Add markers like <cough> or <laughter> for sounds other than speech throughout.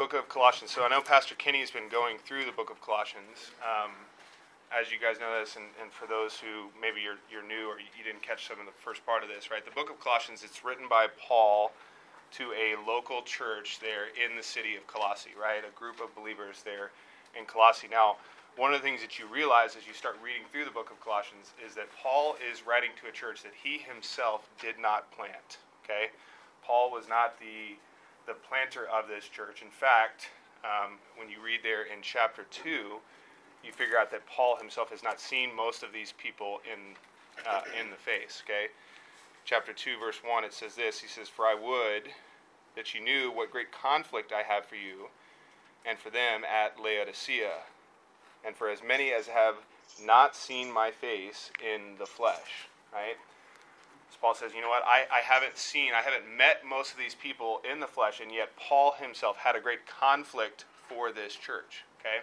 book of Colossians. So I know Pastor Kenny's been going through the book of Colossians. Um, as you guys know this, and, and for those who maybe you're, you're new or you didn't catch some of the first part of this, right? The book of Colossians, it's written by Paul to a local church there in the city of Colossae, right? A group of believers there in Colossae. Now, one of the things that you realize as you start reading through the book of Colossians is that Paul is writing to a church that he himself did not plant, okay? Paul was not the, the planter of this church. In fact, um, when you read there in chapter 2, you figure out that Paul himself has not seen most of these people in, uh, in the face, okay? Chapter 2, verse 1, it says this He says, For I would that you knew what great conflict I have for you and for them at Laodicea, and for as many as have not seen my face in the flesh, right? Paul says, you know what? I, I haven't seen, I haven't met most of these people in the flesh, and yet Paul himself had a great conflict for this church, okay?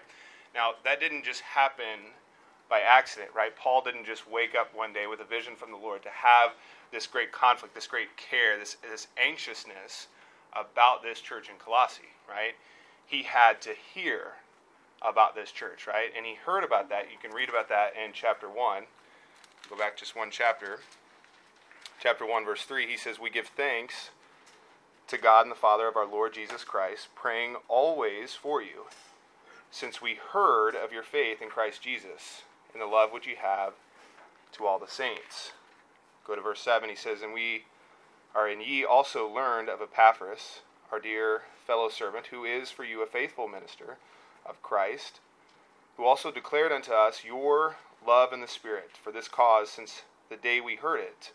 Now, that didn't just happen by accident, right? Paul didn't just wake up one day with a vision from the Lord to have this great conflict, this great care, this, this anxiousness about this church in Colossae, right? He had to hear about this church, right? And he heard about that. You can read about that in chapter 1. Go back just one chapter. Chapter 1, verse 3, he says, We give thanks to God and the Father of our Lord Jesus Christ, praying always for you since we heard of your faith in Christ Jesus and the love which you have to all the saints. Go to verse 7. He says, And we are, and ye also learned of Epaphras, our dear fellow servant, who is for you a faithful minister of Christ, who also declared unto us your love in the Spirit. For this cause, since the day we heard it,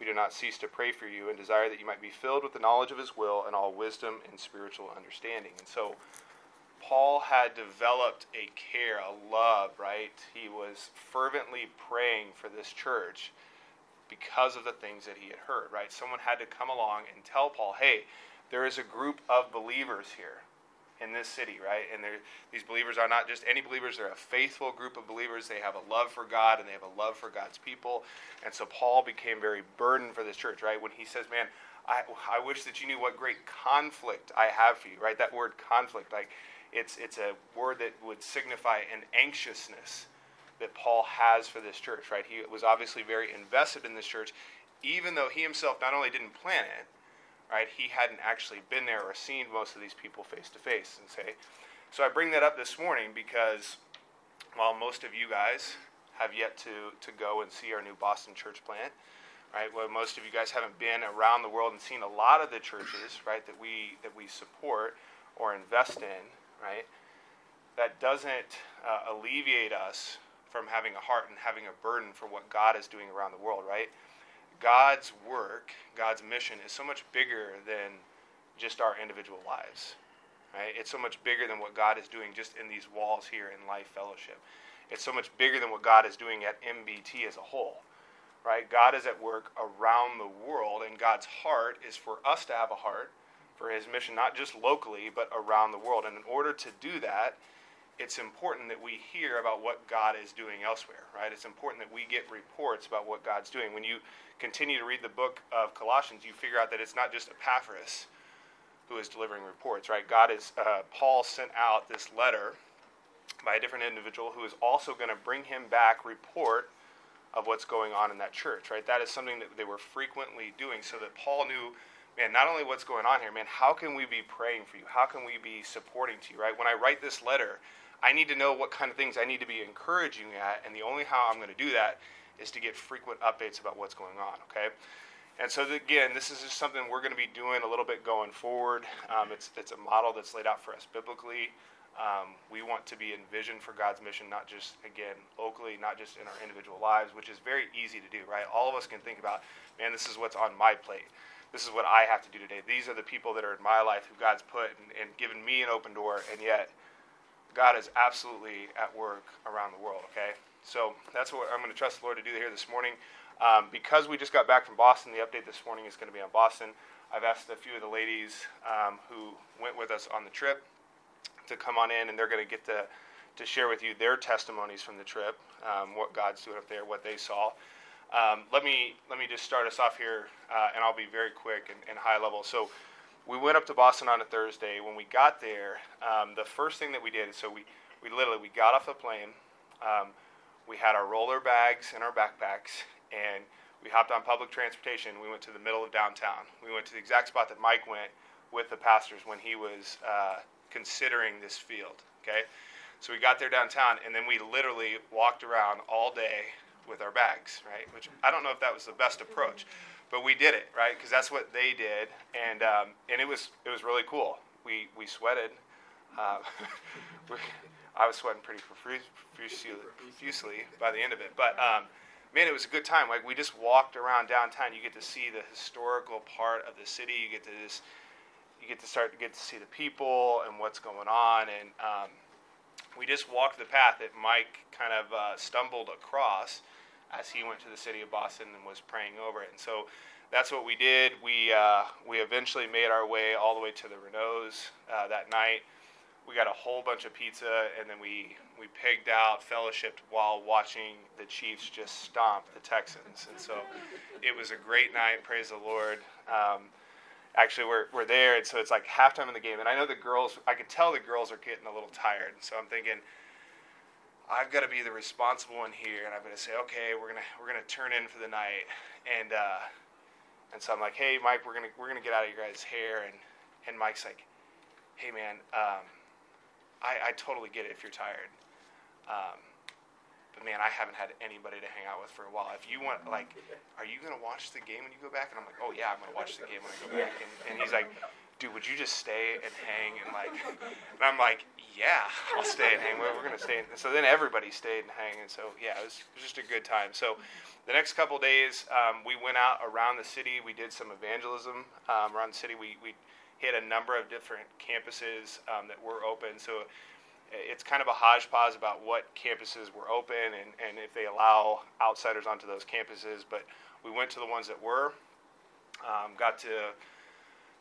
we do not cease to pray for you and desire that you might be filled with the knowledge of his will and all wisdom and spiritual understanding. And so, Paul had developed a care, a love, right? He was fervently praying for this church because of the things that he had heard, right? Someone had to come along and tell Paul, hey, there is a group of believers here in this city, right? And these believers are not just any believers, they're a faithful group of believers. They have a love for God and they have a love for God's people. And so Paul became very burdened for this church, right? When he says, man, I, I wish that you knew what great conflict I have for you, right? That word conflict, like, it's, it's a word that would signify an anxiousness that Paul has for this church, right? He was obviously very invested in this church, even though he himself not only didn't plan it, right, he hadn't actually been there or seen most of these people face to face and say. So I bring that up this morning because while most of you guys have yet to, to go and see our new Boston church plant, right? Well, most of you guys haven't been around the world and seen a lot of the churches, right, that we that we support or invest in right? That doesn't uh, alleviate us from having a heart and having a burden for what God is doing around the world, right? God's work, God's mission is so much bigger than just our individual lives, right? It's so much bigger than what God is doing just in these walls here in Life Fellowship. It's so much bigger than what God is doing at MBT as a whole, right? God is at work around the world, and God's heart is for us to have a heart for his mission, not just locally, but around the world. And in order to do that, it's important that we hear about what God is doing elsewhere, right? It's important that we get reports about what God's doing. When you continue to read the book of Colossians, you figure out that it's not just Epaphras who is delivering reports, right? God is, uh, Paul sent out this letter by a different individual who is also going to bring him back report of what's going on in that church, right? That is something that they were frequently doing so that Paul knew man, not only what's going on here, man, how can we be praying for you? How can we be supporting to you, right? When I write this letter, I need to know what kind of things I need to be encouraging at, and the only how I'm going to do that is to get frequent updates about what's going on, okay? And so again, this is just something we're going to be doing a little bit going forward. Um, it's it's a model that's laid out for us biblically. Um, we want to be envisioned for God's mission, not just again locally, not just in our individual lives, which is very easy to do, right? All of us can think about, man, this is what's on my plate this is what I have to do today. These are the people that are in my life who God's put and, and given me an open door, and yet God is absolutely at work around the world, okay? So that's what I'm going to trust the Lord to do here this morning. Um, because we just got back from Boston, the update this morning is going to be on Boston. I've asked a few of the ladies um, who went with us on the trip to come on in, and they're going to get to, to share with you their testimonies from the trip, um, what God's doing up there, what they saw. Um, let me let me just start us off here, uh, and I'll be very quick and, and, high level. So, we went up to Boston on a Thursday. When we got there, um, the first thing that we did so we, we literally we got off the plane. Um, we had our roller bags and our backpacks, and we hopped on public transportation. We went to the middle of downtown. We went to the exact spot that Mike went with the pastors when he was uh, considering this field. Okay, so we got there downtown, and then we literally walked around all day with our bags, right? Which I don't know if that was the best approach, but we did it, right? Because that's what they did, and um, and it was it was really cool. We we sweated. Uh, <laughs> I was sweating pretty profusely, profusely by the end of it, but. Um, man, it was a good time. Like we just walked around downtown. You get to see the historical part of the city. You get to just you get to start to get to see the people and what's going on. And um, we just walked the path that Mike kind of uh, stumbled across as he went to the city of Boston and was praying over it. And so that's what we did. We uh, we eventually made our way all the way to the Renaults uh, that night. We got a whole bunch of pizza, and then we we pigged out, fellowshipped while watching the Chiefs just stomp the Texans. And so it was a great night. Praise the Lord. Um, actually we're, we're there and so it's like halftime in the game and i know the girls i could tell the girls are getting a little tired so i'm thinking i've got to be the responsible one here and i'm to say okay we're going to we're to turn in for the night and uh, and so i'm like hey mike we're going to we're to get out of your guys hair and and mike's like hey man um, I, I totally get it if you're tired um, but man, I haven't had anybody to hang out with for a while. If you want, like, are you gonna watch the game when you go back? And I'm like, oh yeah, I'm gonna watch the game when I go back. And, and he's like, dude, would you just stay and hang and like? And I'm like, yeah, I'll stay and hang. We're, gonna stay. And so then everybody stayed and hang, and so yeah, it was, it was just a good time. So the next couple days, um, we went out around the city. We did some evangelism um, around the city. We we hit a number of different campuses um, that were open. So it's kind of a hodgepodge about what campuses were open and, and if they allow outsiders onto those campuses. But we went to the ones that were, um, got to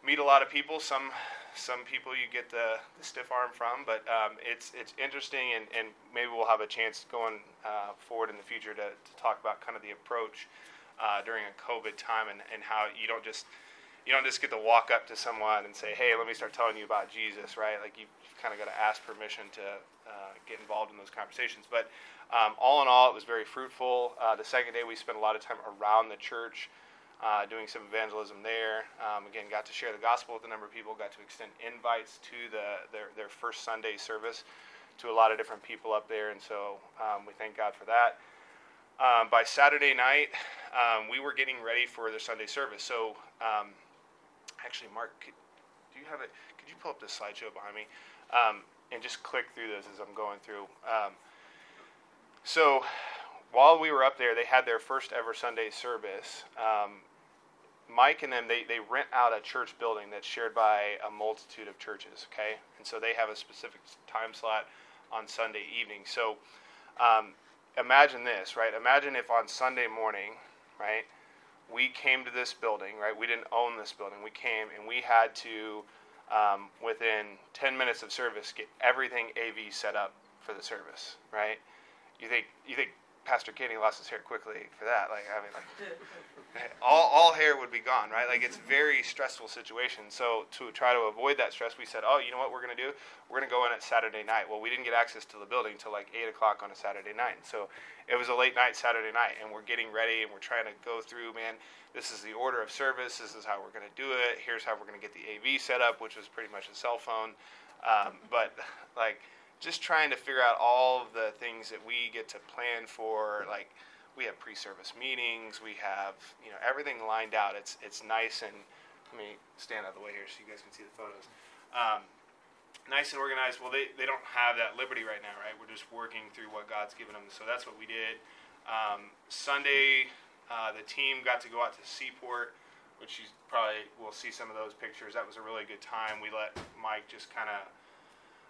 meet a lot of people. Some some people you get the, the stiff arm from, but um, it's it's interesting, and, and maybe we'll have a chance going uh, forward in the future to, to talk about kind of the approach uh, during a COVID time and, and how you don't just you don't just get to walk up to someone and say, "Hey, let me start telling you about Jesus," right? Like you, have kind of got to ask permission to uh, get involved in those conversations. But um, all in all, it was very fruitful. Uh, the second day, we spent a lot of time around the church, uh, doing some evangelism there. Um, again, got to share the gospel with a number of people. Got to extend invites to the their, their first Sunday service to a lot of different people up there, and so um, we thank God for that. Um, by Saturday night, um, we were getting ready for the Sunday service. So um, actually, Mark, could, do you have it? Could you pull up the slideshow behind me um, and just click through this as I'm going through? So while we were up there, they had their first ever Sunday service. Um, Mike and them, they, they rent out a church building that's shared by a multitude of churches, okay? And so they have a specific time slot on Sunday evening. So um, imagine this, right? Imagine if on Sunday morning, right, we came to this building, right? We didn't own this building. We came and we had to, um, within 10 minutes of service, get everything AV set up for the service, right? You think you think Pastor Kenny lost his hair quickly for that? Like I mean, like <laughs> all all hair would be gone, right? Like it's very stressful situation. So to try to avoid that stress, we said, oh, you know what we're gonna do? We're gonna go in at Saturday night. Well, we didn't get access to the building until like eight o'clock on a Saturday night. So it was a late night Saturday night, and we're getting ready and we're trying to go through. Man, this is the order of service. This is how we're going to do it. Here's how we're going to get the AV set up, which was pretty much a cell phone. Um, but like, just trying to figure out all the things that we get to plan for. Like, we have pre-service meetings. We have you know everything lined out. It's it's nice and let me stand out of the way here so you guys can see the photos. Um, nice and organized. Well, they, they don't have that liberty right now, right? We're just working through what God's given them. So that's what we did. Um, Sunday, uh, the team got to go out to Seaport, which you probably will see some of those pictures. That was a really good time. We let Mike just kind of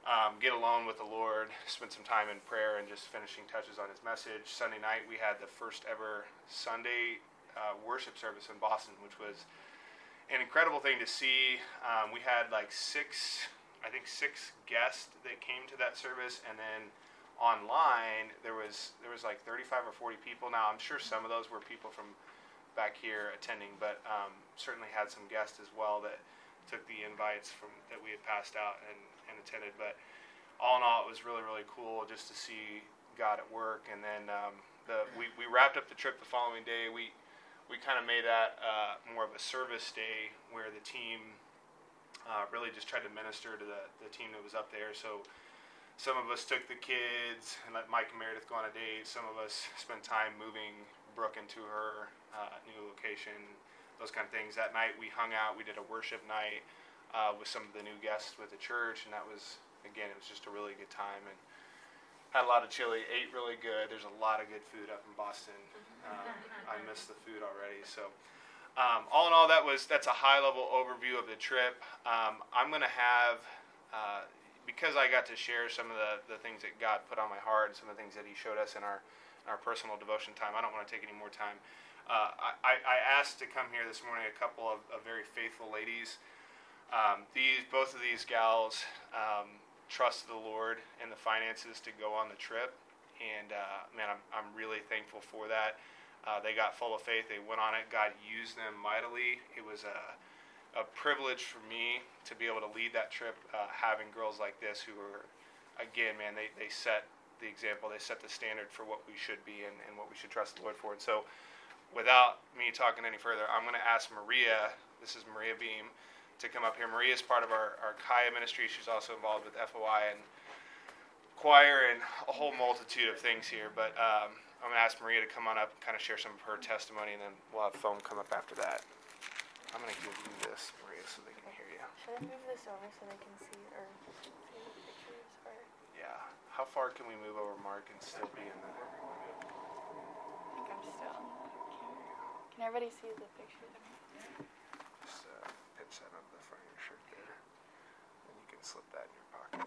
um, get alone with the Lord, spend some time in prayer, and just finishing touches on his message. Sunday night, we had the first ever Sunday uh, worship service in Boston, which was an incredible thing to see. Um, we had like six I think six guests that came to that service, and then online there was there was like 35 or 40 people. Now I'm sure some of those were people from back here attending, but um, certainly had some guests as well that took the invites from that we had passed out and, and attended. But all in all, it was really really cool just to see God at work. And then um, the we, we wrapped up the trip the following day. We we kind of made that uh, more of a service day where the team uh, really just tried to minister to the, the team that was up there. So some of us took the kids and let Mike and Meredith go on a date. Some of us spent time moving Brooke into her uh, new location, those kind of things. That night we hung out. We did a worship night uh, with some of the new guests with the church, and that was again, it was just a really good time and had a lot of chili. Ate really good. There's a lot of good food up in Boston. Um, I miss the food already. So, um, all in all, that was that's a high level overview of the trip. Um, I'm gonna have. Uh, because I got to share some of the, the things that God put on my heart and some of the things that He showed us in our our personal devotion time. I don't want to take any more time. Uh, I, I asked to come here this morning a couple of, of very faithful ladies. Um, these both of these gals um, the Lord and the finances to go on the trip. And uh, man, I'm, I'm really thankful for that. Uh, they got full of faith. They went on it. God used them mightily. It was a, a privilege for me to be able to lead that trip, uh, having girls like this who are, again, man, they, they set the example. They set the standard for what we should be and, and what we should trust the Lord for. And so, without me talking any further, I'm going to ask Maria. This is Maria Beam to come up here. Maria is part of our, our Kaya ministry. She's also involved with FOI and choir and a whole multitude of things here. But um, I'm going to ask Maria to come on up and kind of share some of her testimony, and then we'll have foam come up after that. I'm going to give you this, Maria, so they can hear you. Should I move this over so they can see or see the pictures? Or Yeah. How far can we move over, Mark, and still be in the. I think I'm still on the camera. Can everybody see the pictures? Just uh, pinch that onto the front of your shirt there. And you can slip that in your pocket.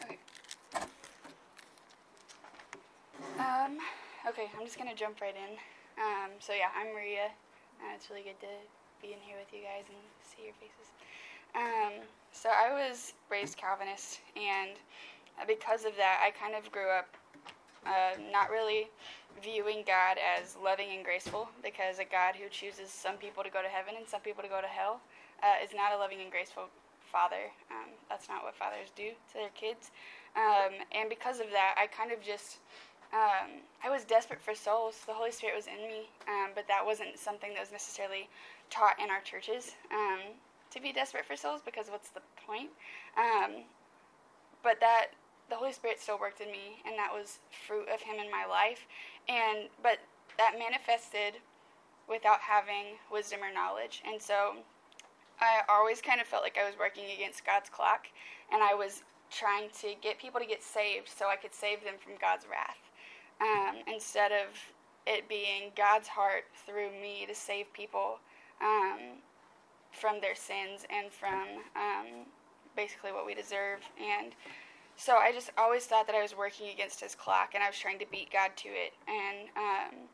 Okay. Um, okay, I'm just gonna jump right in. Um, so yeah, I'm Maria. Uh, it's really good to be in here with you guys and see your faces. Um, so I was raised Calvinist, and because of that, I kind of grew up uh, not really viewing God as loving and graceful, because a God who chooses some people to go to heaven and some people to go to hell uh, is not a loving and graceful father. Um, that's not what fathers do to their kids. Um, and because of that, I kind of just um, I was desperate for souls. The Holy Spirit was in me, um, but that wasn't something that was necessarily taught in our churches um, to be desperate for souls. Because what's the point? Um, but that the Holy Spirit still worked in me, and that was fruit of Him in my life. And but that manifested without having wisdom or knowledge, and so I always kind of felt like I was working against God's clock, and I was trying to get people to get saved so I could save them from God's wrath, um, instead of it being God's heart through me to save people um, from their sins and from um, basically what we deserve. And so I just always thought that I was working against His clock, and I was trying to beat God to it. And um,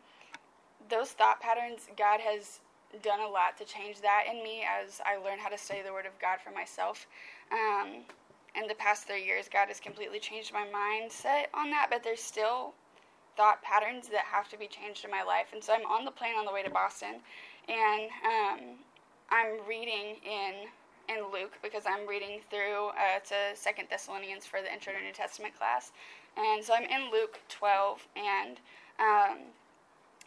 those thought patterns, God has done a lot to change that in me as I learn how to study the Word of God for myself. Um, in the past three years, God has completely changed my mindset on that, but there's still thought patterns that have to be changed in my life. And so I'm on the plane on the way to Boston, and um, I'm reading in in Luke because I'm reading through uh, to Second Thessalonians for the Intro to New Testament class, and so I'm in Luke 12, and um,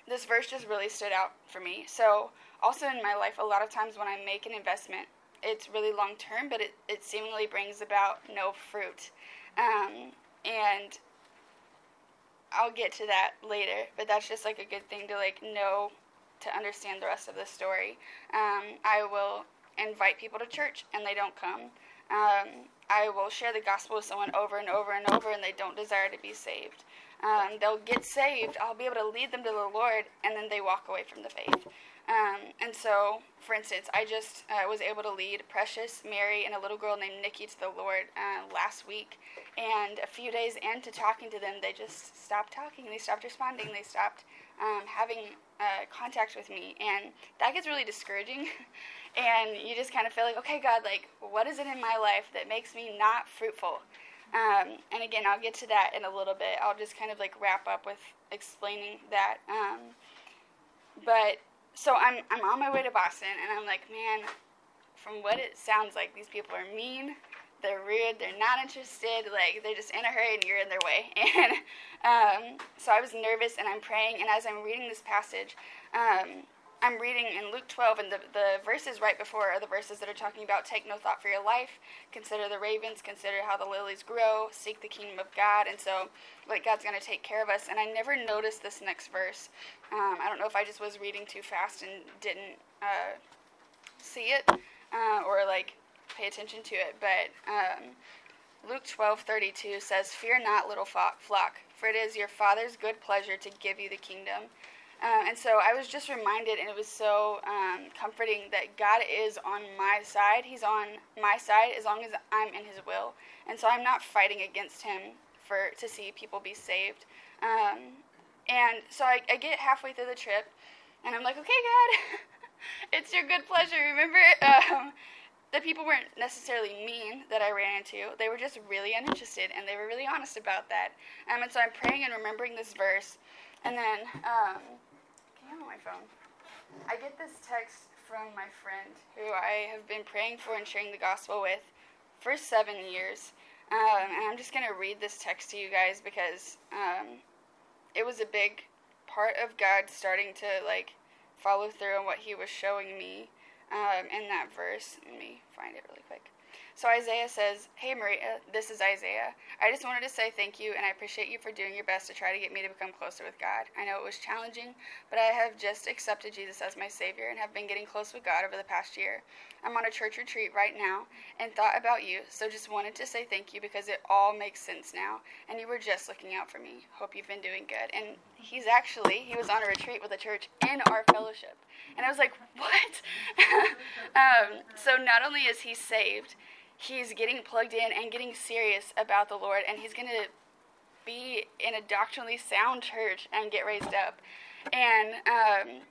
this verse just really stood out for me. So also in my life, a lot of times when I make an investment, it's really long term, but it, it seemingly brings about no fruit. Um, and I'll get to that later, but that's just like a good thing to like know to understand the rest of the story. Um, I will invite people to church and they don't come. Um, I will share the gospel with someone over and over and over and they don't desire to be saved. Um, they'll get saved. I'll be able to lead them to the Lord and then they walk away from the faith. Um, and so, for instance, I just uh, was able to lead Precious, Mary, and a little girl named Nikki to the Lord uh, last week. And a few days into talking to them, they just stopped talking. They stopped responding. They stopped um, having uh, contact with me. And that gets really discouraging. <laughs> and you just kind of feel like, okay, God, like, what is it in my life that makes me not fruitful? Um, and again, I'll get to that in a little bit. I'll just kind of like wrap up with explaining that. Um, but so I'm I'm on my way to Boston, and I'm like, man, from what it sounds like, these people are mean, they're rude, they're not interested, like they're just in a hurry and you're in their way. <laughs> And um, so I was nervous and I'm praying, and as I'm reading this passage, um, I'm reading in Luke 12, and the, the verses right before are the verses that are talking about take no thought for your life, consider the ravens, consider how the lilies grow, seek the kingdom of God. And so, like, God's going to take care of us. And I never noticed this next verse. Um, I don't know if I just was reading too fast and didn't uh, see it uh, or, like, pay attention to it. But um, Luke 12:32 says, Fear not, little flock, for it is your Father's good pleasure to give you the kingdom. Um, and so I was just reminded, and it was so um, comforting that God is on my side. He's on my side as long as I'm in His will, and so I'm not fighting against Him for to see people be saved. Um, and so I, I, get halfway through the trip, and I'm like, okay, God, <laughs> it's your good pleasure. Remember, um, the people weren't necessarily mean that I ran into. They were just really uninterested, and they were really honest about that. Um, and so I'm praying and remembering this verse, and then on my phone. I get this text from my friend who I have been praying for and sharing the gospel with for seven years. Um, and I'm just going to read this text to you guys because um, it was a big part of God starting to like follow through on what He was showing me um, in that verse. Let me find it really quick. So Isaiah says, Hey Maria, this is Isaiah. I just wanted to say thank you and I appreciate you for doing your best to try to get me to become closer with God. I know it was challenging, but I have just accepted Jesus as my Savior and have been getting close with God over the past year. I'm on a church retreat right now and thought about you, so just wanted to say thank you because it all makes sense now and you were just looking out for me. Hope you've been doing good. And he's actually, he was on a retreat with a church in our fellowship. And I was like, what? <laughs> um, so not only is he saved, he's getting plugged in and getting serious about the Lord, and he's going to be in a doctrinally sound church and get raised up. And um,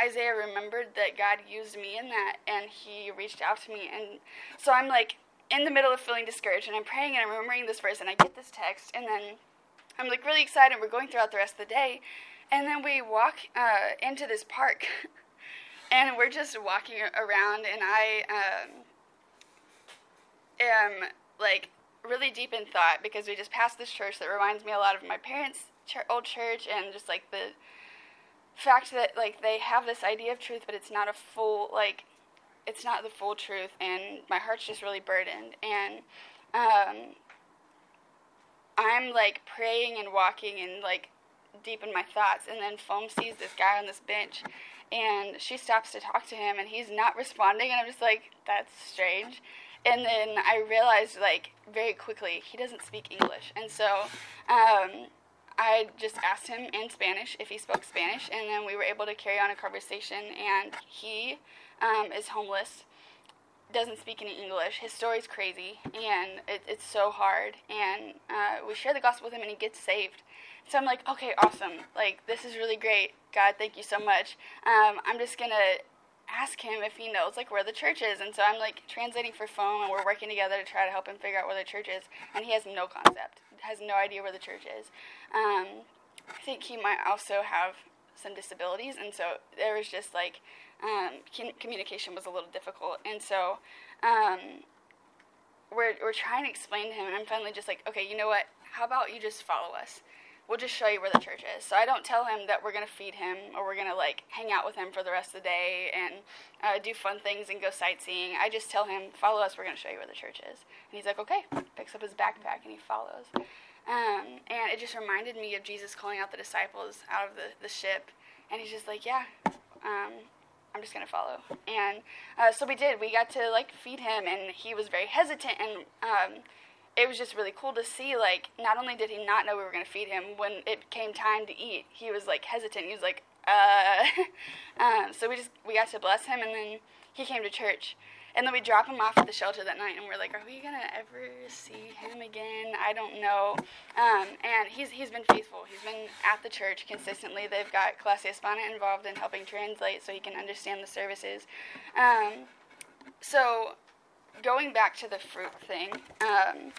Isaiah remembered that God used me in that, and he reached out to me. And so I'm like in the middle of feeling discouraged, and I'm praying and I'm remembering this verse, and I get this text, and then I'm like really excited. We're going throughout the rest of the day, and then we walk uh, into this park. <laughs> and we're just walking around, and I um, am like really deep in thought because we just passed this church that reminds me a lot of my parents' ch- old church, and just like the fact that like they have this idea of truth, but it's not a full like it's not the full truth, and my heart's just really burdened, and um, I'm like praying and walking and like deep in my thoughts, and then Foam sees this guy on this bench, and she stops to talk to him, and he's not responding, and I'm just like, that's strange. And then I realized, like, very quickly, he doesn't speak English, and so um, I just asked him in Spanish if he spoke Spanish, and then we were able to carry on a conversation. And he um, is homeless, doesn't speak any English. His story's crazy, and it, it's so hard. And uh, we share the gospel with him, and he gets saved. So I'm like, okay, awesome. Like, this is really great. God, thank you so much. Um, I'm just going to ask him if he knows, like, where the church is. And so I'm, like, translating for Foam, and we're working together to try to help him figure out where the church is. And he has no concept, has no idea where the church is. Um, I think he might also have some disabilities. And so there was just, like, um, communication was a little difficult. And so um, we're, we're trying to explain to him, and I'm finally just like, okay, you know what? How about you just follow us? We'll just show you where the church is. So I don't tell him that we're going to feed him or we're going to like hang out with him for the rest of the day and uh, do fun things and go sightseeing. I just tell him, follow us, we're going to show you where the church is. And he's like, okay. Picks up his backpack and he follows. Um, and it just reminded me of Jesus calling out the disciples out of the, the ship. And he's just like, yeah, um, I'm just to follow. And uh, so we did. We got to like feed him and he was very hesitant and um, it was just really cool to see like not only did he not know we were going to feed him when it came time to eat he was like hesitant. He was like uh. <laughs> Um, so we just we got to bless him and then he came to church. And then we drop him off at the shelter that night and we're like are we gonna ever see him again? I don't know. Um, and he's he's been faithful. He's been at the church consistently. They've got clase hispana involved in helping translate so he can understand the services. Um, so going back to the fruit thing, um,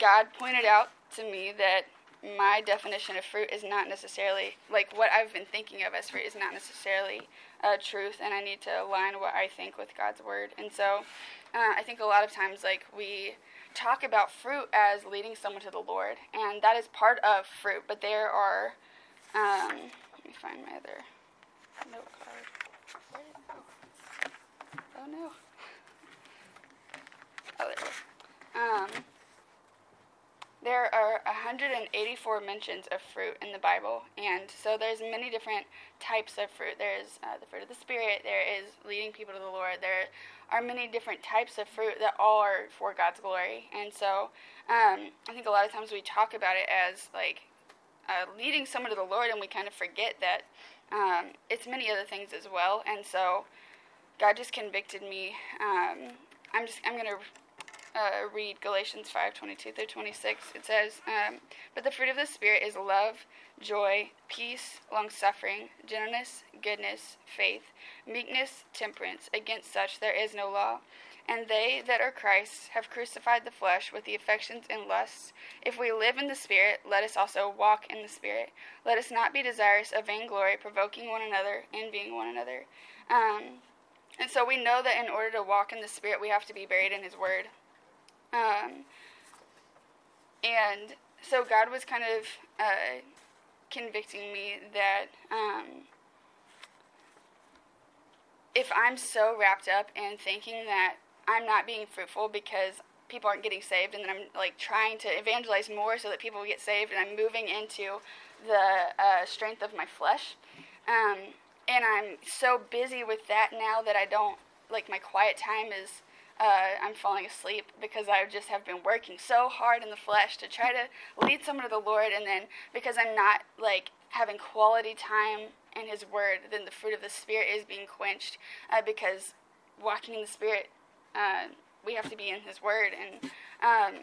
God pointed out to me that my definition of fruit is not necessarily like what I've been thinking of as fruit is not necessarily uh, truth, and I need to align what I think with God's word. And so, uh, I think a lot of times like we talk about fruit as leading someone to the Lord, and that is part of fruit. But there are, um, let me find my other note card. Oh no. Oh. Um, there are 184 mentions of fruit in the Bible, and so there's many different types of fruit. There's uh, the fruit of the Spirit. There is leading people to the Lord. There are many different types of fruit that all are for God's glory. And so um, I think a lot of times we talk about it as like uh, leading someone to the Lord, and we kind of forget that um, it's many other things as well. And so God just convicted me. Um, I'm just I'm gonna uh, read Galatians 5 22 through 26. It says, um, But the fruit of the Spirit is love, joy, peace, long suffering, gentleness, goodness, faith, meekness, temperance. Against such there is no law. And they that are Christ's have crucified the flesh with the affections and lusts. If we live in the Spirit, let us also walk in the Spirit. Let us not be desirous of vainglory, provoking one another, envying one another. Um, and so we know that in order to walk in the Spirit, we have to be buried in His Word. Um, and so God was kind of uh, convicting me that um, if I'm so wrapped up in thinking that I'm not being fruitful because people aren't getting saved, and then I'm like trying to evangelize more so that people get saved, and I'm moving into the uh, strength of my flesh. Um, and I'm so busy with that now that I don't like my quiet time is uh, I'm falling asleep because I just have been working so hard in the flesh to try to lead someone to the Lord, and then because I'm not like having quality time in His Word, then the fruit of the Spirit is being quenched uh, because walking in the Spirit, uh, we have to be in His Word, and um,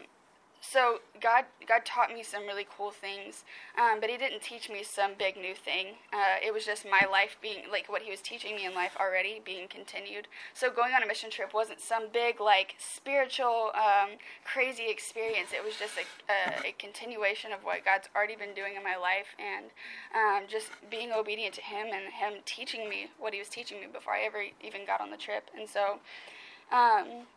so God God taught me some really cool things, um, but He didn't teach me some big new thing. Uh, it was just my life being like what He was teaching me in life already being continued. So going on a mission trip wasn't some big like spiritual um, crazy experience. It was just a, a, a, continuation of what God's already been doing in my life, and um, just being obedient to Him and Him teaching me what He was teaching me before I ever even got on the trip. And so. Um,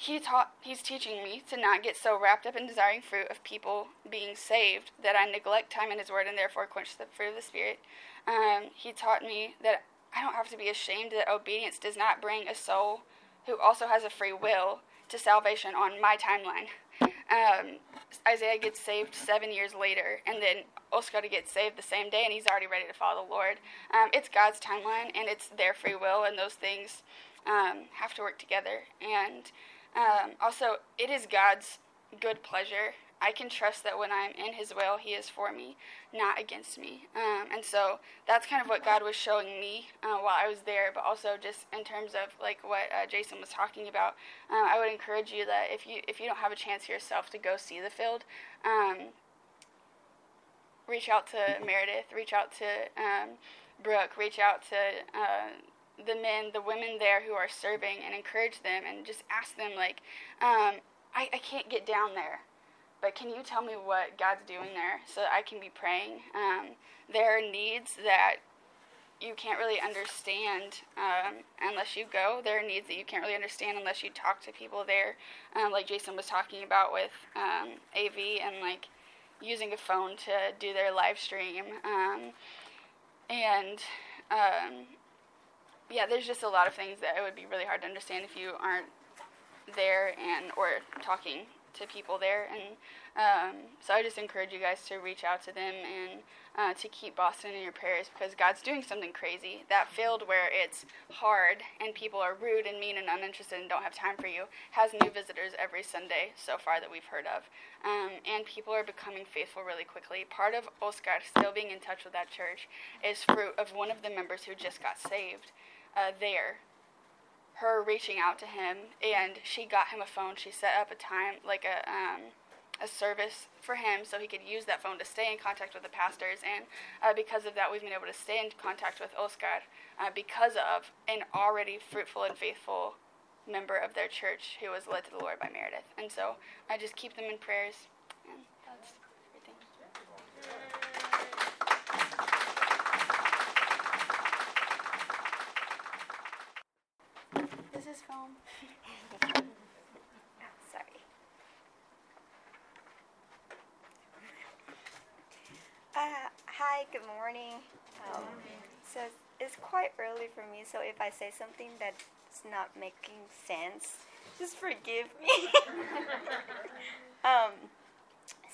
he taught he's teaching me to not get so wrapped up in desiring fruit of people being saved that I neglect time in his word and therefore quench the fruit of the spirit. Um, he taught me that I don't have to be ashamed that obedience does not bring a soul who also has a free will to salvation on my timeline. Um, Isaiah gets saved seven years later, and then Oscar gets saved the same day, and he's already ready to follow the Lord. Um, it's God's timeline, and it's their free will, and those things um, have to work together. And um, also, it is God's good pleasure. I can trust that when I'm in His will, He is for me, not against me. Um, and so that's kind of what God was showing me uh, while I was there, but also just in terms of like what uh, Jason was talking about. Uh, I would encourage you that if you if you don't have a chance yourself to go see the field, um, reach out to Meredith, reach out to um, Brooke, reach out to uh, the men, the women there who are serving and encourage them and just ask them, like, um, I, I can't get down there, but can you tell me what God's doing there so I can be praying? Um, there are needs that you can't really understand um, unless you go. There are needs that you can't really understand unless you talk to people there, um, like Jason was talking about with um, AV and like using a phone to do their live stream. Um, and um, yeah, there's just a lot of things that it would be really hard to understand if you aren't there and or talking to people there. And um, so I just encourage you guys to reach out to them and uh, to keep Boston in your prayers because God's doing something crazy. That field where it's hard and people are rude and mean and uninterested and don't have time for you has new visitors every Sunday so far that we've heard of. Um, and people are becoming faithful really quickly. Part of Oscar still being in touch with that church is fruit of one of the members who just got saved uh, there, her reaching out to him, and she got him a phone. She set up a time, like a um, a service for him, so he could use that phone to stay in contact with the pastors. And uh, because of that, we've been able to stay in contact with Oscar uh, because of an already fruitful and faithful member of their church who was led to the Lord by Meredith. And so I just keep them in prayers. And that's everything. This is foam. Sorry. Uh, hi, good morning. Um, so it's quite early for me, so if I say something that's not making sense, just forgive me. <laughs> um,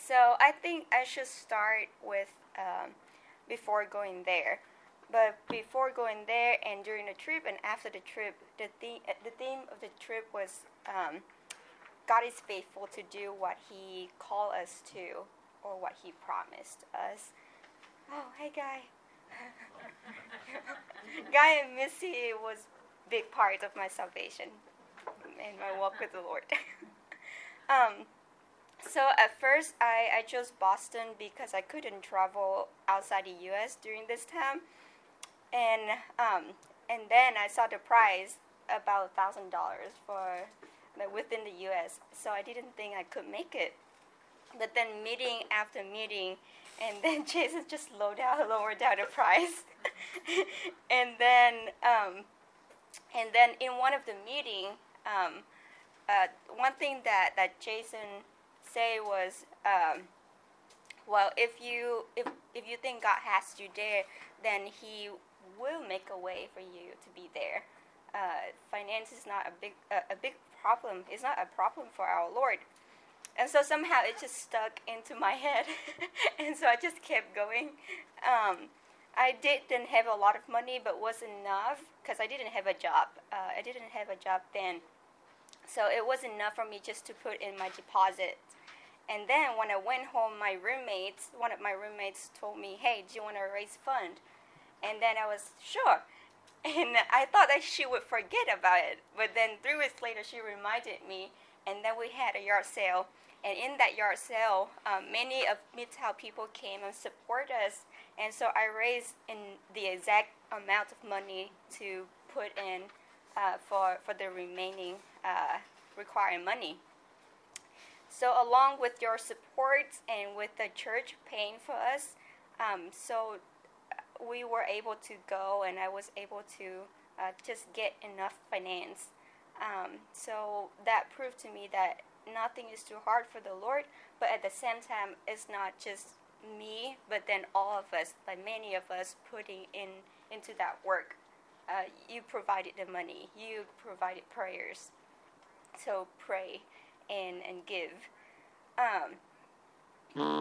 so I think I should start with um, before going there. But before going there and during the trip and after the trip, the theme, the theme of the trip was um, God is faithful to do what He called us to or what He promised us. Oh, hey, Guy. <laughs> Guy and Missy was big part of my salvation and my walk with the Lord. <laughs> um, so at first, I, I chose Boston because I couldn't travel outside the U.S. during this time, and um, and then I saw the price about thousand dollars for like within the U.S. So I didn't think I could make it. But then meeting after meeting, and then <laughs> Jason just lowered down, <laughs> lowered down the price, <laughs> and then um, and then in one of the meeting, um, uh, one thing that that Jason say was, um, well, if you if if you think God has you there, then He will make a way for you to be there. Uh, finance is not a big a, a big problem. It's not a problem for our Lord. And so somehow it just stuck into my <laughs> head, and so I just kept going. Um, I didn't have a lot of money, but was enough because I didn't have a job. Uh, I didn't have a job then, so it was enough for me just to put in my deposit. And then when I went home, my roommates, one of my roommates, told me, "Hey, do you want to raise fund?" And then I was sure, <laughs> and I thought that she would forget about it. But then three weeks later, she reminded me, and then we had a yard sale and in that yard sale, um, many of Midtown people came and support us. And so I raised in the exact amount of money to put in uh, for, for the remaining uh, required money. So along with your support and with the church paying for us, um, so we were able to go and I was able to uh, just get enough finance. Um, so that proved to me that nothing is too hard for the Lord, but at the same time, it's not just me, but then all of us, like many of us, putting in into that work. Uh, you provided the money, you provided prayers, so pray and and give. Um,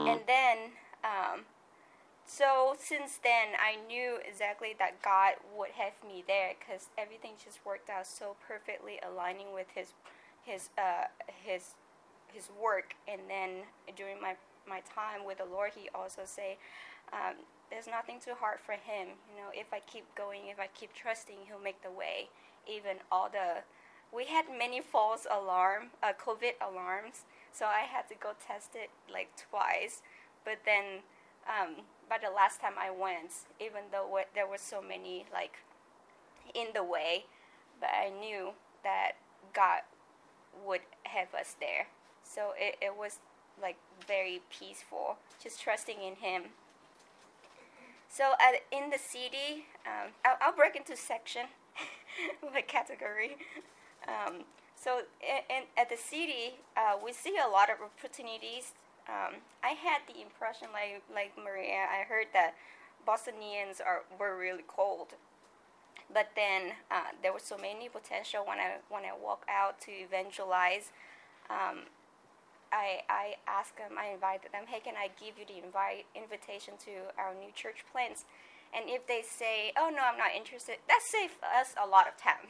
and then, um, so since then, I knew exactly that God would have me there because everything just worked out so perfectly, aligning with His his uh, his his work. And then during my my time with the lord he also say um, there's nothing too hard for him. You know if i keep going if i keep trusting he'll make the way. Even all the we had many false alarm uh, covid alarms so i had to go test it like twice. But then um, by the last time i went even though there were so many like in the way but i knew that god would have us there. So it, it was like very peaceful, just trusting in Him. So at, in the city, um, I'll, I'll, break into section, <laughs> like category. Um, so in, in, at the city, uh, we see a lot of opportunities. Um, I had the impression, like like Maria, I heard that Bostonians are were really cold but then uh, there was so many potential when I when I walk out to evangelize. Um, I I asked them, I invited them, hey, can I give you the invite invitation to our new church plants? And if they say, oh no, I'm not interested, that saves us a lot of time. <laughs>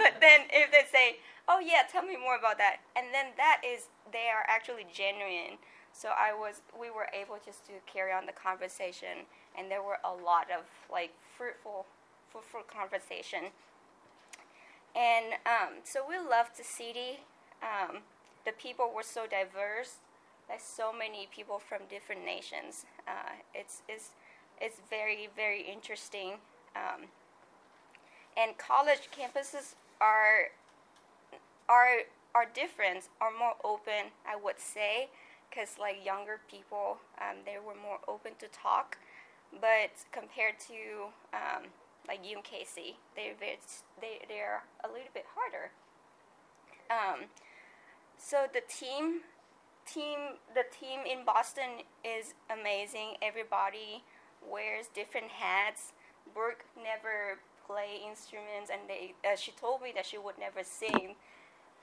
but then if they say, oh yeah, tell me more about that, and then that is they are actually genuine. So I was, we were able just to carry on the conversation, and there were a lot of like fruitful fruitful conversation. And um, so we loved the city. Um, the people were so diverse. There's so many people from different nations. Uh, it's, it's, it's very, very interesting. Um, and college campuses are, are, are different, are more open, I would say. because like younger people, um, they were more open to talk. But compared to um, like UMKC, they're they they're a little bit harder. Um, so the team team the team in Boston is amazing. Everybody wears different hats. Brooke never play instruments, and they uh, she told me that she would never sing.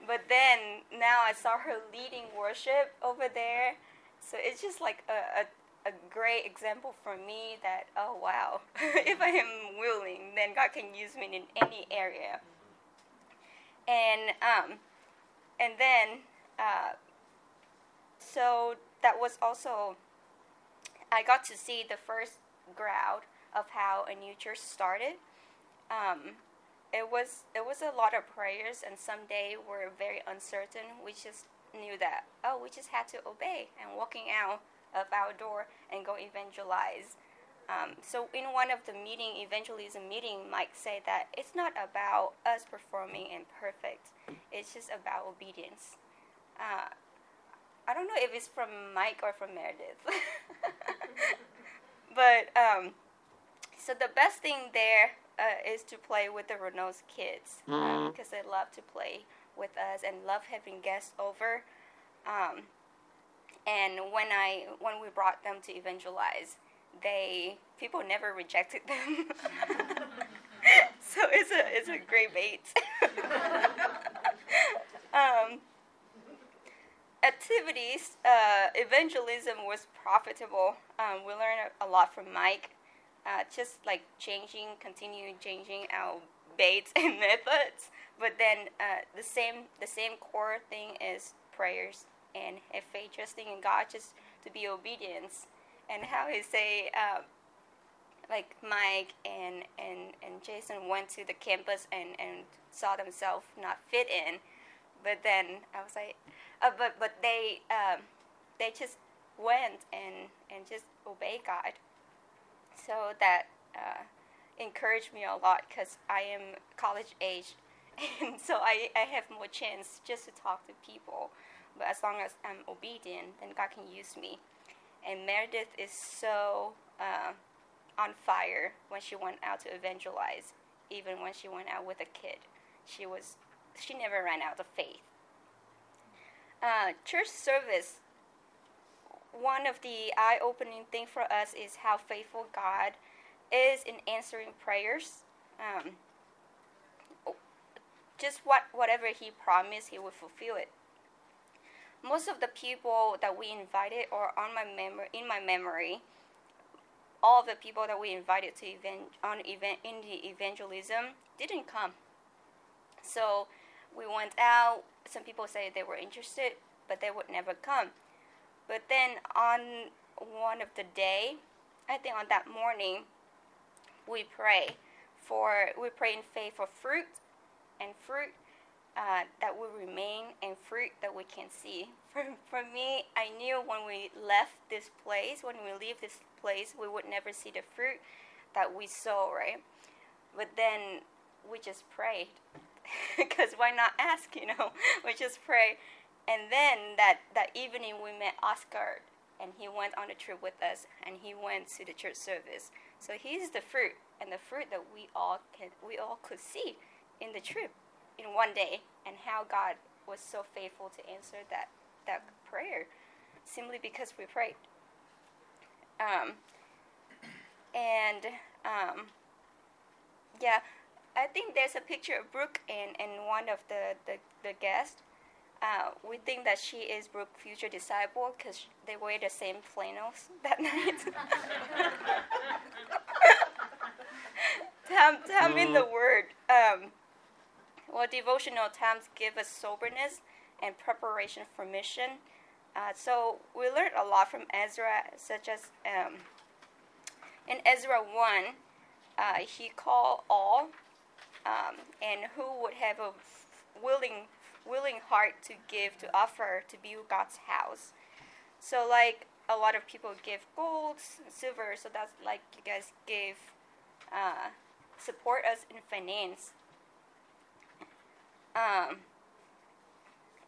But then now I saw her leading worship over there, so it's just like a, a, a great example for me that oh wow, <laughs> if I am willing, then God can use me in any area. And um, and then uh, so that was also I got to see the first ground of how a new church started. Um, it was it was a lot of prayers, and some day we were very uncertain. We just knew that oh, we just had to obey and walking out of our door and go evangelize. Um, so in one of the meeting evangelism meeting, Mike said that it's not about us performing and perfect. It's just about obedience. Uh, I don't know if it's from Mike or from Meredith. <laughs> but um, so the best thing there uh, is to play with the Renault's kids uh, mm-hmm. because they love to play with us and love having guests over. Um, and when I when we brought them to evangelize, they people never rejected them. <laughs> so it's a it's a great bait. <laughs> um, activities, uh, evangelism was profitable. Um, we learned a lot from Mike, uh, just like changing, continuing changing our baits <laughs> and methods. But then uh, the same, the same core thing is prayers and if faith, trusting in God, just to be obedience. And how he say, uh, like Mike and, and, and Jason went to the campus and, and saw themselves not fit in. But then I was like, uh, but but they um, they just went and and just obey God. So that uh, encouraged me a lot because I am college age, <laughs> and so I, I have more chance just to talk to people. But as long as I'm obedient, then God can use me. And Meredith is so uh, on fire when she went out to evangelize. Even when she went out with a kid, she was she never ran out of faith uh, church service, one of the eye opening thing for us is how faithful God is in answering prayers. Um, just what whatever He promised, He will fulfill it. Most of the people that we invited, or on my memory, in my memory, all the people that we invited to event on event in the evangelism didn't come. So we went out. Some people say they were interested, but they would never come. But then on one of the day, I think on that morning, we pray for we pray in faith for fruit and fruit uh, that will remain and fruit that we can see. <laughs> For, for me, I knew when we left this place, when we leave this place, we would never see the fruit that we sow, right? But then we just prayed <laughs> because why not ask, you know? <laughs> we just pray. And then that, that evening we met Oscar and he went on a trip with us and he went to the church service. So he's the fruit and the fruit that we all can we all could see in the trip in one day and how God was so faithful to answer that that prayer simply because we prayed. Um, and um, yeah, I think there's a picture of Brooke and, and one of the, the, the guests. Uh, we think that she is Brooke's future disciple because they wear the same flannels <laughs> that night. <laughs> time, time in the. Word. Um, well, devotional times give us soberness and preparation for mission. Uh, so we learned a lot from Ezra, such as um, in Ezra 1, uh, he called all um, and who would have a willing willing heart to give to offer to build God's house. So like a lot of people give gold, silver, so that's like you guys give uh, support us in finance. Um,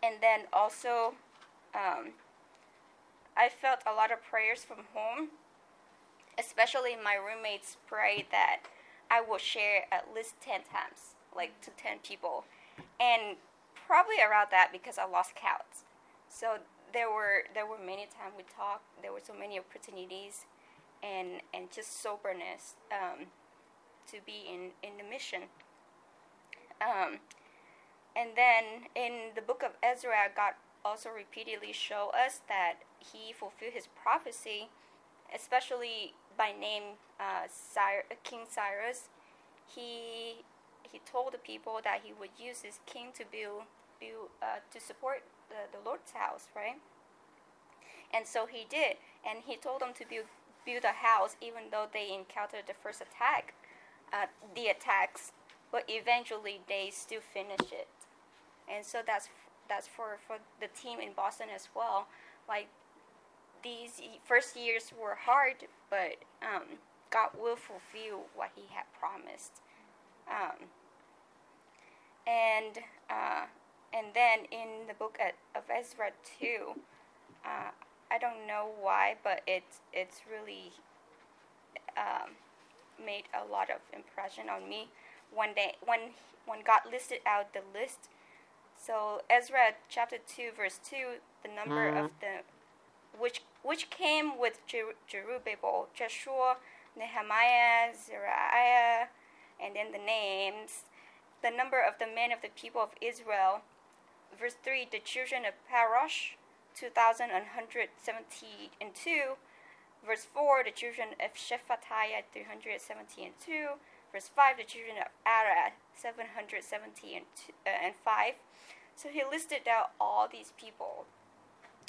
and then also um, I felt a lot of prayers from home, especially my roommates prayed that I will share at least 10 times, like to 10 people. And probably around that because I lost count. So there were there were many times we talked. There were so many opportunities, and and just soberness um, to be in in the mission. Um, and then in the book of Ezra, God also repeatedly show us that He fulfilled His prophecy, especially by name uh, Cyrus, King Cyrus. He he told the people that he would use his king to build build uh, to support the, the Lord's house, right? And so he did, and he told them to build build a house, even though they encountered the first attack, uh, the attacks, but eventually they still finished it. And so that's that's for for the team in Boston as well. Like these first years were hard, but um, God will fulfill what He had promised. Um, and uh, and then in the book of Ezra two, uh, I don't know why, but it's it's really um, made a lot of impression on me One day, when when God listed out the list. So Ezra chapter two verse two, the number mm-hmm. of the which which came with Jer- Zerubbabel, Joshua, Nehemiah, Zechariah, and then the names, the number of the men of the people of Israel. Verse 3 The children of Parosh, 2,170 and 2. Verse 4 The children of Shephatiah, 370 and 2. Verse 5 The children of Arah, 770 and, two, uh, and 5. So he listed out all these people.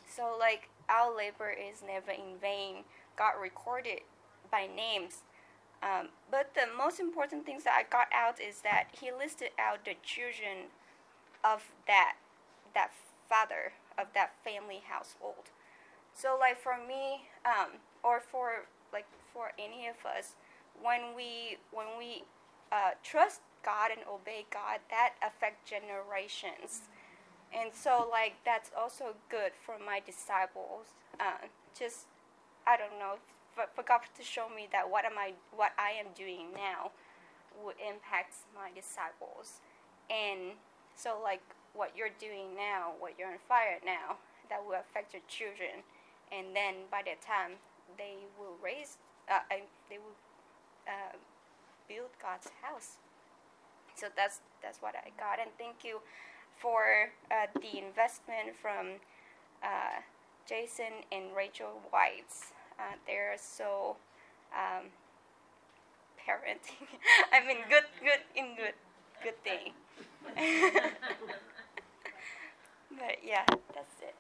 So, like, our labor is never in vain. God recorded by names um, but the most important things that I got out is that he listed out the children of that that father of that family household. So like for me, um, or for like for any of us, when we when we uh, trust God and obey God, that affect generations. And so like that's also good for my disciples. Uh, just I don't know for, for God to show me that what am I what I am doing now would impact my disciples. And so like what you're doing now, what you're on fire now, that will affect your children. And then by that time, they will raise, uh, they will uh, build God's house. So that's that's what I got. And thank you for uh, the investment from uh, Jason and Rachel Whites. Uh, they're so um, parenting. <laughs> I mean, good, good in good, good thing. <laughs> but yeah, that's it.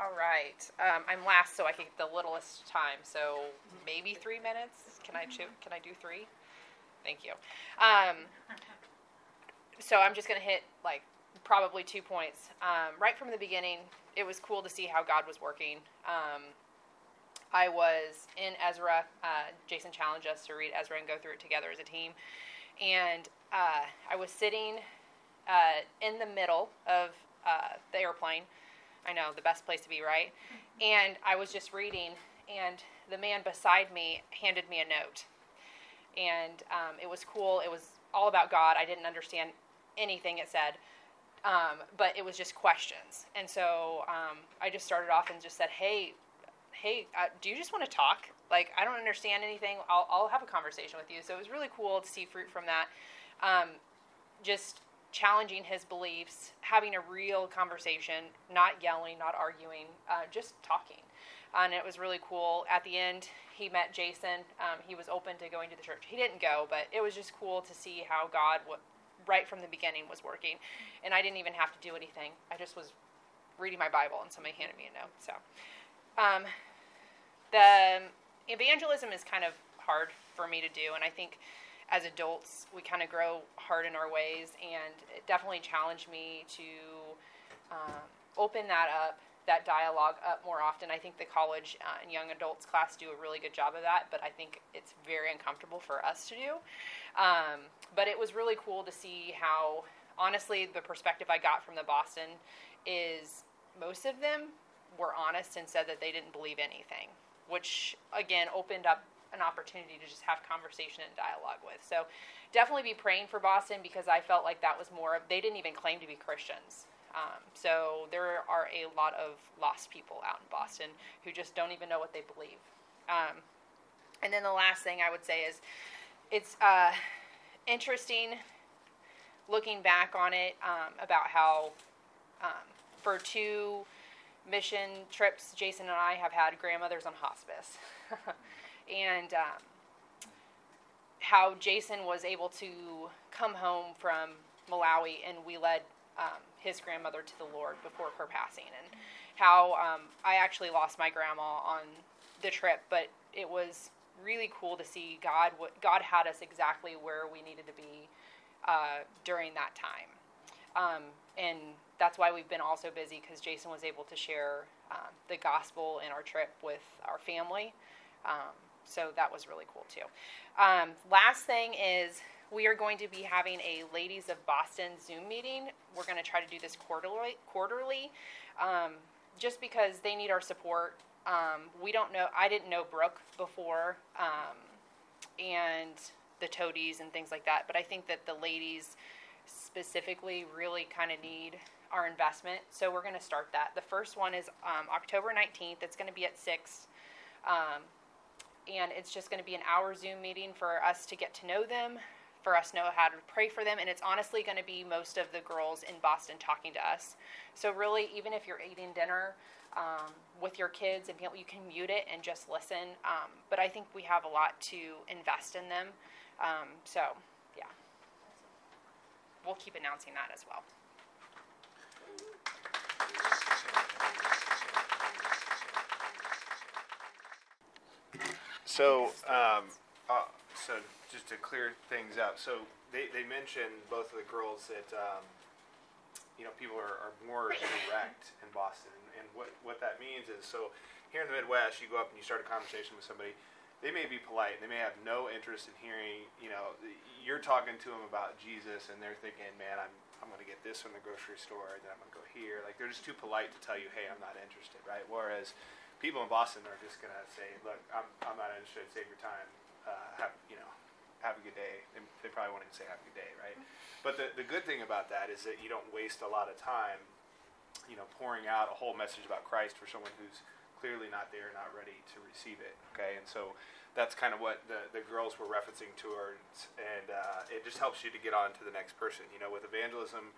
All right. Um, I'm last, so I can get the littlest time. So maybe three minutes. Can I cho- Can I do three? Thank you. Um, so I'm just gonna hit like probably two points. Um, right from the beginning, it was cool to see how God was working. Um, I was in Ezra. Uh, Jason challenged us to read Ezra and go through it together as a team. And uh, I was sitting uh, in the middle of uh, the airplane. I know, the best place to be, right? And I was just reading, and the man beside me handed me a note. And um, it was cool. It was all about God. I didn't understand anything it said. Um, but it was just questions. And so um, I just started off and just said, hey, hey, uh, do you just want to talk? Like, I don't understand anything. I'll, I'll have a conversation with you. So it was really cool to see fruit from that. Um, just challenging his beliefs, having a real conversation, not yelling, not arguing, uh, just talking. And it was really cool. At the end, he met Jason. Um, he was open to going to the church. He didn't go, but it was just cool to see how God w- right from the beginning was working, and I didn't even have to do anything. I just was reading my Bible, and somebody handed me a note. So, um, the evangelism is kind of hard for me to do, and I think as adults we kind of grow hard in our ways, and it definitely challenged me to um, open that up that dialogue up more often. I think the college uh, and young adults class do a really good job of that, but I think it's very uncomfortable for us to do. Um, but it was really cool to see how honestly, the perspective I got from the Boston is most of them were honest and said that they didn't believe anything, which again opened up an opportunity to just have conversation and dialogue with. So definitely be praying for Boston because I felt like that was more of, they didn't even claim to be Christians. Um, so there are a lot of lost people out in Boston who just don't even know what they believe. Um, and then the last thing I would say is it's uh, interesting looking back on it um, about how um, for two mission trips, Jason and I have had grandmothers on hospice. <laughs> and um, how Jason was able to come home from Malawi and we led um, his grandmother to the Lord before her passing, and how um, I actually lost my grandma on the trip, but it was really cool to see God. What God had us exactly where we needed to be uh, during that time, um, and that's why we've been also busy because Jason was able to share um, the gospel in our trip with our family. Um, so that was really cool too. Um, last thing is we are going to be having a Ladies of Boston Zoom meeting. We're going to try to do this quarterly, quarterly, um, just because they need our support. Um, we don't know. I didn't know Brooke before, um, and the toadies and things like that. But I think that the ladies specifically really kind of need our investment. So we're going to start that. The first one is um, October 19th. It's going to be at six. Um, and it's just going to be an hour Zoom meeting for us to get to know them, for us know how to pray for them, and it's honestly going to be most of the girls in Boston talking to us. So really, even if you're eating dinner um, with your kids, and you can mute it and just listen. Um, but I think we have a lot to invest in them. Um, so yeah, we'll keep announcing that as well. So, um, uh, so just to clear things up, so they, they mentioned both of the girls that um, you know people are, are more direct in Boston, and what what that means is so here in the Midwest, you go up and you start a conversation with somebody. They may be polite, and they may have no interest in hearing. You know, you're talking to them about Jesus, and they're thinking, "Man, I'm I'm going to get this from the grocery store, and then I'm going to go here." Like they're just too polite to tell you, "Hey, I'm not interested," right? Whereas people in Boston are just going to say, "Look, I'm I'm not interested. Save your time. Uh, have you know, have a good day." They, they probably won't even say "Have a good day," right? But the the good thing about that is that you don't waste a lot of time, you know, pouring out a whole message about Christ for someone who's clearly not there, not ready to receive it. Okay, and so that's kind of what the, the girls were referencing towards, and uh, it just helps you to get on to the next person. You know, with evangelism,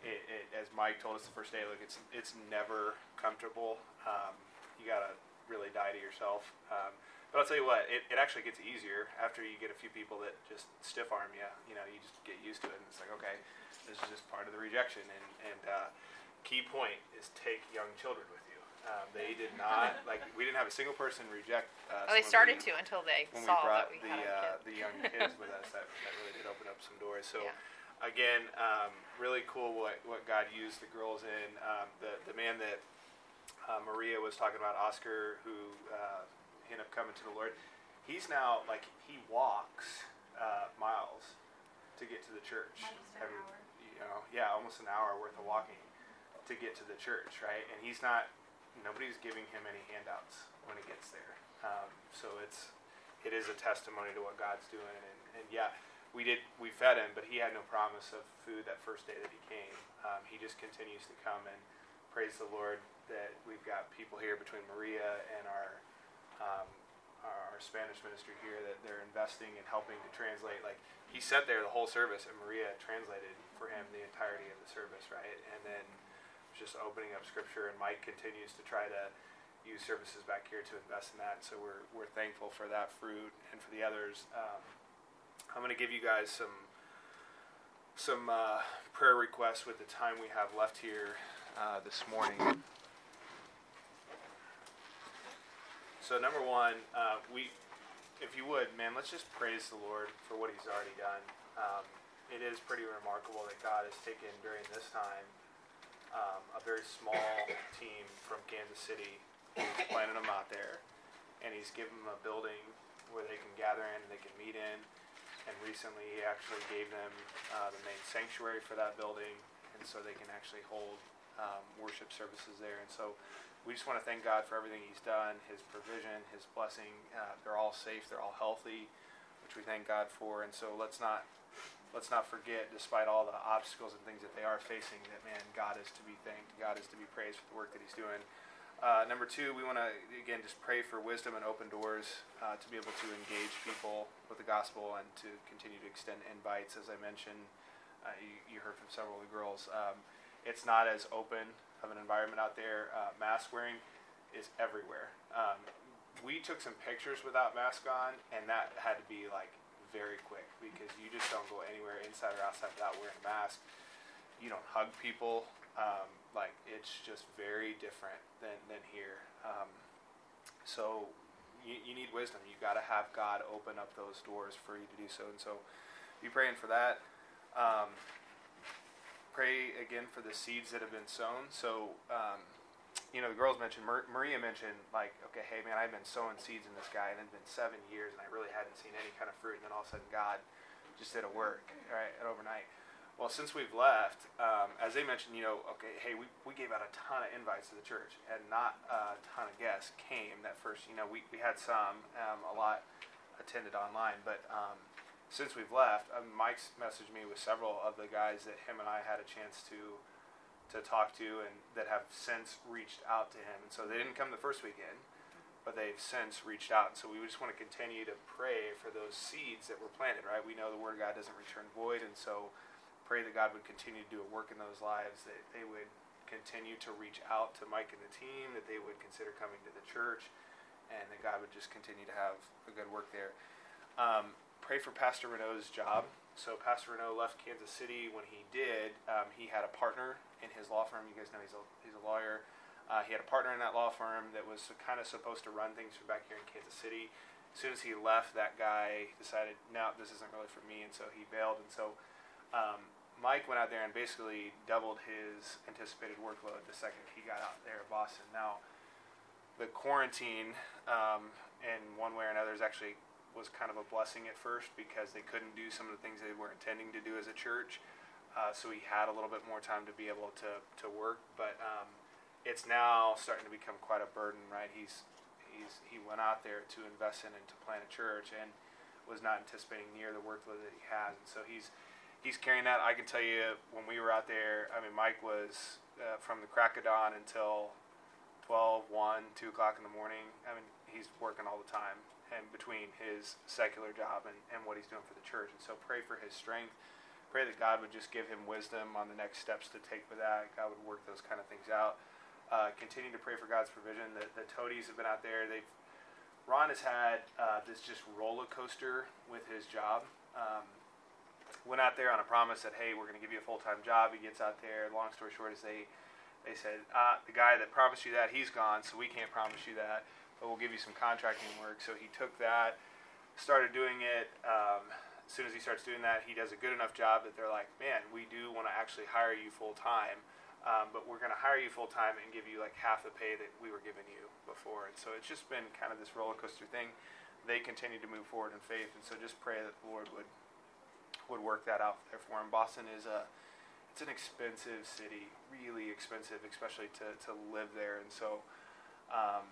it, it, as Mike told us the first day, look, it's it's never comfortable. Um, you gotta really die to yourself. Um, but I'll tell you what, it, it actually gets easier after you get a few people that just stiff arm you. You know, you just get used to it, and it's like, okay, this is just part of the rejection. And and uh, key point is take young children with you. Um, they did not <laughs> like we didn't have a single person reject us. Oh, they started we, to until they when saw we brought that we the had uh, the young kids with us. That, that really did open up some doors. So. Yeah. Again, um, really cool what, what God used the girls in. Um, the the man that uh, Maria was talking about, Oscar, who uh, ended up coming to the Lord. He's now like he walks uh, miles to get to the church. Almost an Having- hour. You know, yeah, almost an hour worth of walking to get to the church, right? And he's not. Nobody's giving him any handouts when he gets there. Um, so it's it is a testimony to what God's doing. And, and yeah, we did we fed him, but he had no promise of food that first day that he came. Um, he just continues to come and praise the Lord that we've got people here between Maria and our um, our Spanish ministry here that they're investing and helping to translate. Like he sat there the whole service, and Maria translated for him the entirety of the service, right? And then just opening up scripture, and Mike continues to try to use services back here to invest in that. So we're we're thankful for that fruit and for the others. Um, I'm going to give you guys some some uh, prayer requests with the time we have left here uh, this morning. So number one, uh, we, if you would, man, let's just praise the Lord for what He's already done. Um, it is pretty remarkable that God has taken during this time um, a very small <coughs> team from Kansas City, He's planted them out there, and He's given them a building where they can gather in, they can meet in, and recently he actually gave them uh, the main sanctuary for that building, and so they can actually hold um, worship services there. And so we just want to thank God for everything He's done, His provision, His blessing. Uh, they're all safe, they're all healthy, which we thank God for. And so let's not let's not forget, despite all the obstacles and things that they are facing, that man, God is to be thanked. God is to be praised for the work that He's doing. Uh, number two, we want to again just pray for wisdom and open doors uh, to be able to engage people with the gospel and to continue to extend invites. As I mentioned, uh, you, you, heard from several of the girls. Um, it's not as open of an environment out there. Uh, mask wearing is everywhere. Um, we took some pictures without mask on, and that had to be like very quick because you just don't go anywhere inside or outside without wearing a mask. You don't hug people. Um, like it's just very different than than here. Um, so you, you need wisdom. You got to have God open up those doors for you to do so. And so be praying for that. Um, pray again for the seeds that have been sown. So um, you know, the girls mentioned, Maria mentioned, like, okay, hey, man, I've been sowing seeds in this guy, and it's been seven years, and I really hadn't seen any kind of fruit, and then all of a sudden God just did a work, right, and overnight. Well, since we've left, um, as they mentioned, you know, okay, hey, we, we gave out a ton of invites to the church, and not a ton of guests came that first, you know, we, we had some, um, a lot attended online, but um, since we've left, um, Mike's messaged me with several of the guys that him and I had a chance to to talk to and that have since reached out to him. And so they didn't come the first weekend, but they've since reached out. And so we just want to continue to pray for those seeds that were planted, right? We know the Word of God doesn't return void. And so pray that God would continue to do a work in those lives, that they would continue to reach out to Mike and the team, that they would consider coming to the church, and that God would just continue to have a good work there. Um, pray for Pastor Renault's job. So Pastor Renault left Kansas City. When he did, um, he had a partner in his law firm. You guys know he's a, he's a lawyer. Uh, he had a partner in that law firm that was kind of supposed to run things from back here in Kansas City. As soon as he left, that guy decided, no, this isn't really for me, and so he bailed. And so um, Mike went out there and basically doubled his anticipated workload the second he got out there at Boston. Now, the quarantine, um, in one way or another, is actually was kind of a blessing at first because they couldn't do some of the things they were intending to do as a church. Uh, so he had a little bit more time to be able to, to work, but um, it's now starting to become quite a burden, right? He's he's he went out there to invest in and to plant a church and was not anticipating near the workload that he has, and so he's he's carrying that. I can tell you when we were out there, I mean, Mike was uh, from the crack of dawn until 12, 1, 2 o'clock in the morning. I mean, he's working all the time and between his secular job and, and what he's doing for the church. And so pray for his strength. Pray that God would just give him wisdom on the next steps to take with that. God would work those kind of things out. Uh, continue to pray for God's provision. The, the toadies have been out there. They've Ron has had uh, this just roller coaster with his job. Um, went out there on a promise that hey, we're going to give you a full time job. He gets out there. Long story short is they they said uh, the guy that promised you that he's gone, so we can't promise you that but we'll give you some contracting work. So he took that, started doing it. Um, as soon as he starts doing that, he does a good enough job that they're like, man, we do want to actually hire you full time. Um, but we're going to hire you full time and give you like half the pay that we were giving you before. And so it's just been kind of this roller coaster thing. They continue to move forward in faith, and so just pray that the Lord would would work that out there for him. Boston is a it's an expensive city, really expensive, especially to, to live there. And so um,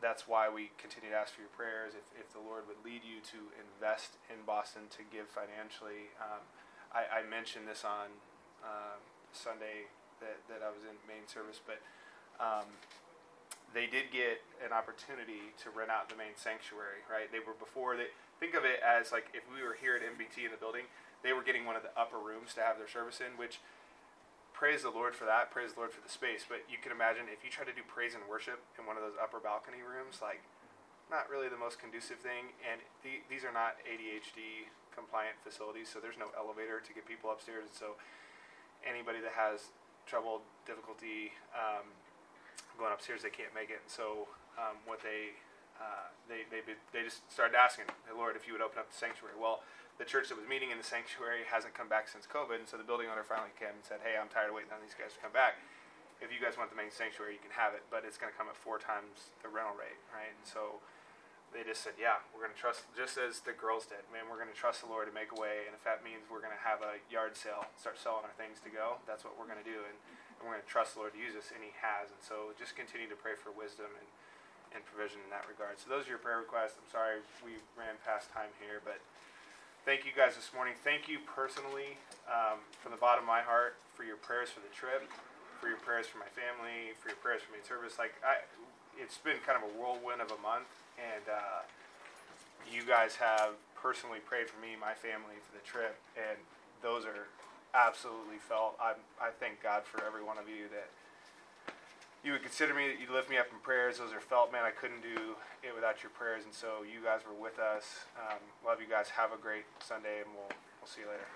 that's why we continue to ask for your prayers. If, if the Lord would lead you to invest in Boston to give financially, um, I, I, mentioned this on uh, Sunday that, that I was in main service, but um, they did get an opportunity to rent out the main sanctuary. Right? They were before they think of it as like if we were here at MBT in the building, they were getting one of the upper rooms to have their service in, which praise the Lord for that. Praise the Lord for the space. But you can imagine if you try to do praise and worship in one of those upper balcony rooms, like not really the most conducive thing. And the, these are not ADHD compliant facilities, so there's no elevator to get people upstairs. And so anybody that has trouble, difficulty um, going upstairs, they can't make it. And so um, what they uh, they, they they just started asking, the Lord, if you would open up the sanctuary. Well, the church that was meeting in the sanctuary hasn't come back since COVID, and so the building owner finally came and said, "Hey, I'm tired of waiting on these guys to come back. If you guys want the main sanctuary, you can have it, but it's going to come at four times the rental rate, right?" And so they just said, "Yeah, we're going to trust," just as the girls did. Man, we're going to trust the Lord to make a way, and if that means we're going to have a yard sale, start selling our things to go, that's what we're going to do, and, and we're going to trust the Lord to use us, and He has. And so, just continue to pray for wisdom and and provision in that regard. So those are your prayer requests. I'm sorry we ran past time here, but thank you guys this morning. Thank you personally um, from the bottom of my heart for your prayers for the trip, for your prayers for my family, for your prayers for main service. Like I, it's been kind of a whirlwind of a month, and uh, you guys have personally prayed for me, my family, for the trip, and those are absolutely felt. I I thank God for every one of you that you would consider me, you lift me up in prayers. Those are felt, man. I couldn't do it without your prayers, and so you guys were with us. Um, love you guys. Have a great Sunday, and we'll we'll see you later.